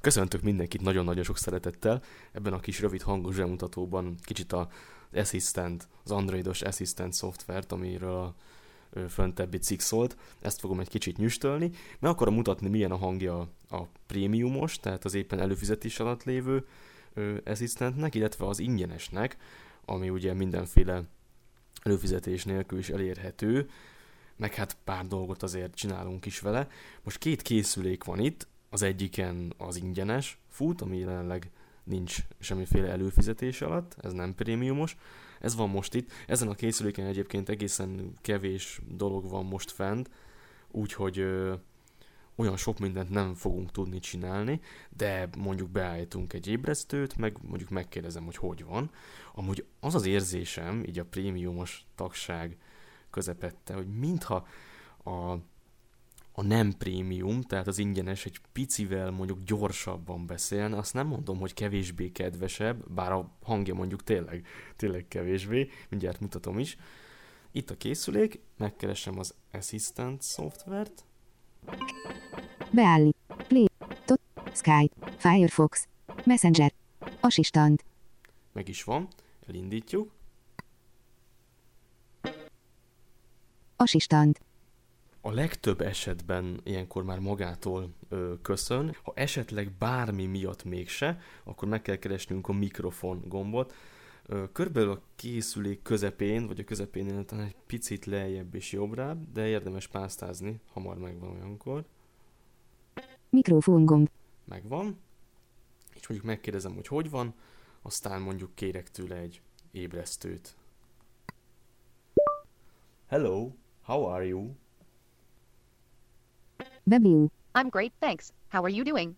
Köszöntök mindenkit nagyon-nagyon sok szeretettel. Ebben a kis rövid hangos bemutatóban kicsit a Assistant, az Androidos Assistant szoftvert, amiről a föntebbi cikk szólt, ezt fogom egy kicsit nyüstölni, meg akarom mutatni, milyen a hangja a prémiumos, tehát az éppen előfizetés alatt lévő Assistantnek, illetve az ingyenesnek, ami ugye mindenféle előfizetés nélkül is elérhető, meg hát pár dolgot azért csinálunk is vele. Most két készülék van itt, az egyiken az ingyenes fut, ami jelenleg nincs semmiféle előfizetés alatt, ez nem prémiumos. Ez van most itt. Ezen a készüléken egyébként egészen kevés dolog van most fent, úgyhogy ö, olyan sok mindent nem fogunk tudni csinálni, de mondjuk beállítunk egy ébresztőt, meg mondjuk megkérdezem, hogy hogy van. Amúgy az az érzésem, így a prémiumos tagság közepette, hogy mintha a a nem prémium, tehát az ingyenes egy picivel mondjuk gyorsabban beszélne, azt nem mondom, hogy kevésbé kedvesebb, bár a hangja mondjuk tényleg, tényleg kevésbé, mindjárt mutatom is. Itt a készülék, megkeresem az Assistant szoftvert. Beállít. Play. Tot. Skype. Firefox. Messenger. Assistant. Meg is van, elindítjuk. Assistant a legtöbb esetben ilyenkor már magától ö, köszön. Ha esetleg bármi miatt mégse, akkor meg kell keresnünk a mikrofon gombot. Ö, körülbelül a készülék közepén, vagy a közepén talán egy picit lejjebb és jobbrább, de érdemes pásztázni, hamar megvan olyankor. Mikrofon gomb. Megvan. És mondjuk megkérdezem, hogy hogy van, aztán mondjuk kérek tőle egy ébresztőt. Hello, how are you? Webview. I'm great, thanks. How are you doing?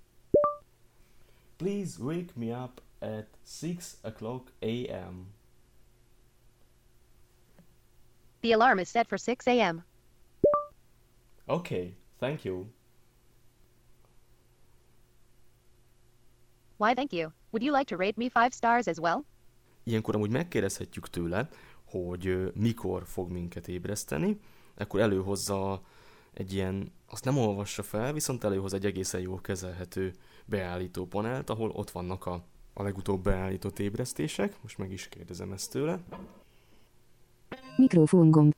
Please wake me up at 6 o'clock a.m. The alarm is set for 6 a.m. Okay, thank you. Why, thank you. Would you like to rate me five stars as well? Ilyenkor amúgy megkérdezhetjük tőle, hogy mikor fog minket ébreszteni, akkor előhozza egy ilyen, azt nem olvassa fel, viszont előhoz egy egészen jól kezelhető beállító panelt, ahol ott vannak a, a legutóbb beállított ébresztések. Most meg is kérdezem ezt tőle. Mikrofon gomb.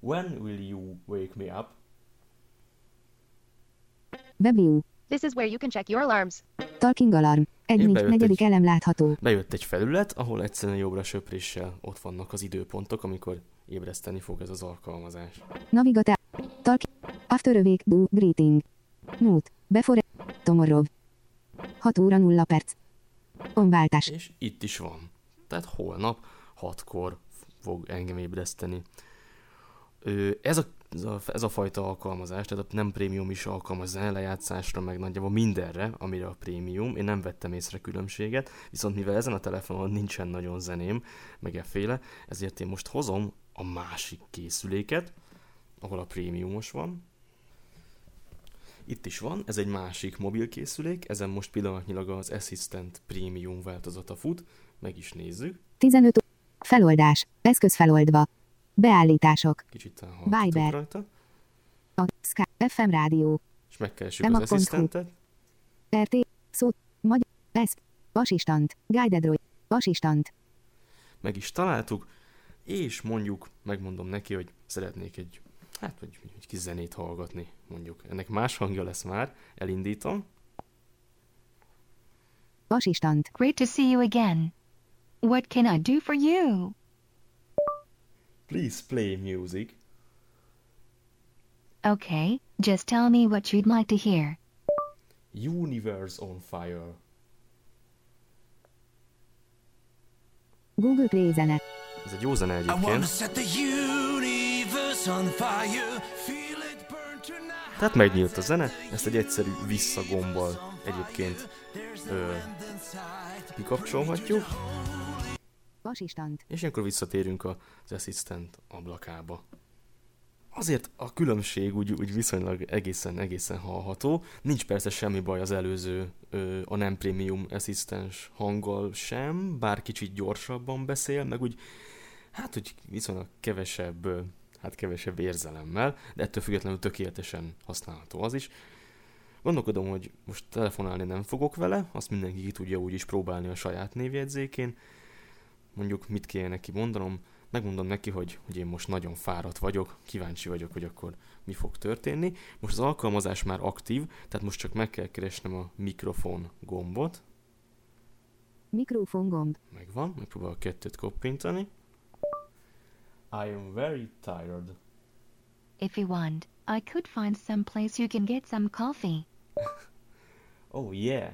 When will you wake me up? Webview. This is where you can check your alarms. Talking alarm. Egy nincs, negyedik elem látható. Bejött egy felület, ahol egyszerűen jobbra söpréssel ott vannak az időpontok, amikor ébreszteni fog ez az alkalmazás. Navigatál. Talk. After a week, do, greeting. Note. Before. Tomorrow. 6 óra 0 perc. Onváltás. És itt is van. Tehát holnap 6-kor fog engem ébreszteni. Ez a ez a, ez a fajta alkalmazás, tehát a nem prémium is alkalmaz lejátszásra, meg nagyjából mindenre, amire a prémium. Én nem vettem észre különbséget, viszont mivel ezen a telefonon nincsen nagyon zeném, meg efféle, ezért én most hozom a másik készüléket, ahol a prémiumos van. Itt is van, ez egy másik mobilkészülék, ezen most pillanatnyilag az Assistant Premium változata fut, meg is nézzük. 15 Feloldás. Eszköz feloldva. Beállítások. Kicsit Viber. rajta. A Sky FM rádió. És megkeressük az asszisztentet. RT. Szó. Magy. Ez. Assistant. Guided Roy. Assistant. Meg is találtuk, és mondjuk megmondom neki, hogy szeretnék egy, hát vagy egy kis zenét hallgatni, mondjuk. Ennek más hangja lesz már, elindítom. Assistant. Great to see you again. What can I do for you? Please play music. Okay, just tell me what you'd like to hear. Universe on Fire. Google Play zene. Ez egy jó zene egyébként. Tehát megnyílt a zene, ezt egy egyszerű visszagombbal egyébként ö, kikapcsolhatjuk. Assistant. És ilyenkor visszatérünk az Assistant ablakába. Azért a különbség úgy, úgy viszonylag egészen, egészen hallható. Nincs persze semmi baj az előző, a nem prémium asszisztens hanggal sem, bár kicsit gyorsabban beszél, meg úgy, hát úgy viszonylag kevesebb hát kevesebb érzelemmel, de ettől függetlenül tökéletesen használható az is. Gondolkodom, hogy most telefonálni nem fogok vele, azt mindenki ki tudja úgy is próbálni a saját névjegyzékén. Mondjuk mit kéne neki mondanom, megmondom neki, hogy, hogy én most nagyon fáradt vagyok, kíváncsi vagyok, hogy akkor mi fog történni. Most az alkalmazás már aktív, tehát most csak meg kell keresnem a mikrofon gombot. Mikrofon gomb. Megvan, megpróbálok a kettőt koppintani. I am very tired. If you want, I could find some place you can get some coffee. Oh yeah.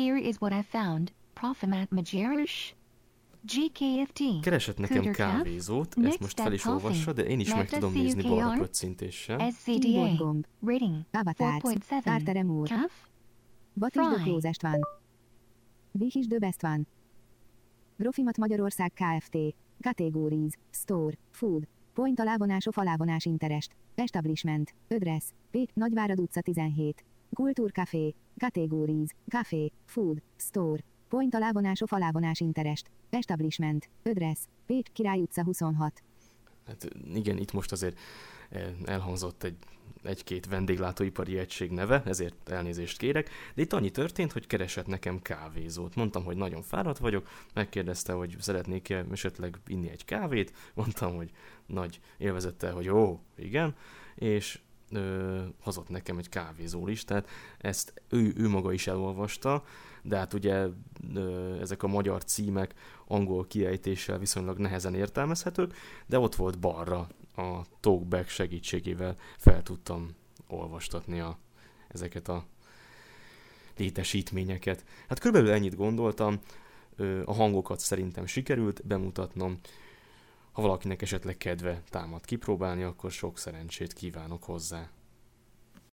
Here is what I found. Profimat Majerish. GKFT. Keresett nekem kávézót, ezt most fel is olvassa, de én is meg tudom nézni balra. Keyboard SCDA. gomb. Rating. Avatars. 4.7. Tartere mód. Cuff. What is the closest one? Which is the best one? Grofimat Magyarország Kft. Categories. Store. Food. Point alávonás of alávonás interest. Establishment. Address. P. Nagyvárad utca 17. Kultúr Café. Categories. Café. Food. Store. Point alávonás of alávonás interest. Establishment. Address. Pécs Király utca 26. Hát igen, itt most azért eh, elhangzott egy, egy-két vendéglátóipari egység neve, ezért elnézést kérek, de itt annyi történt, hogy keresett nekem kávézót. Mondtam, hogy nagyon fáradt vagyok, megkérdezte, hogy szeretnék-e esetleg inni egy kávét, mondtam, hogy nagy élvezettel, hogy ó, igen, és ö, hozott nekem egy kávézó listát, ezt ő, ő maga is elolvasta, de hát ugye ö, ezek a magyar címek angol kiejtéssel viszonylag nehezen értelmezhetők, de ott volt balra a talkback segítségével fel tudtam olvastatni a, ezeket a létesítményeket. Hát körülbelül ennyit gondoltam, a hangokat szerintem sikerült bemutatnom, ha valakinek esetleg kedve támad kipróbálni, akkor sok szerencsét kívánok hozzá.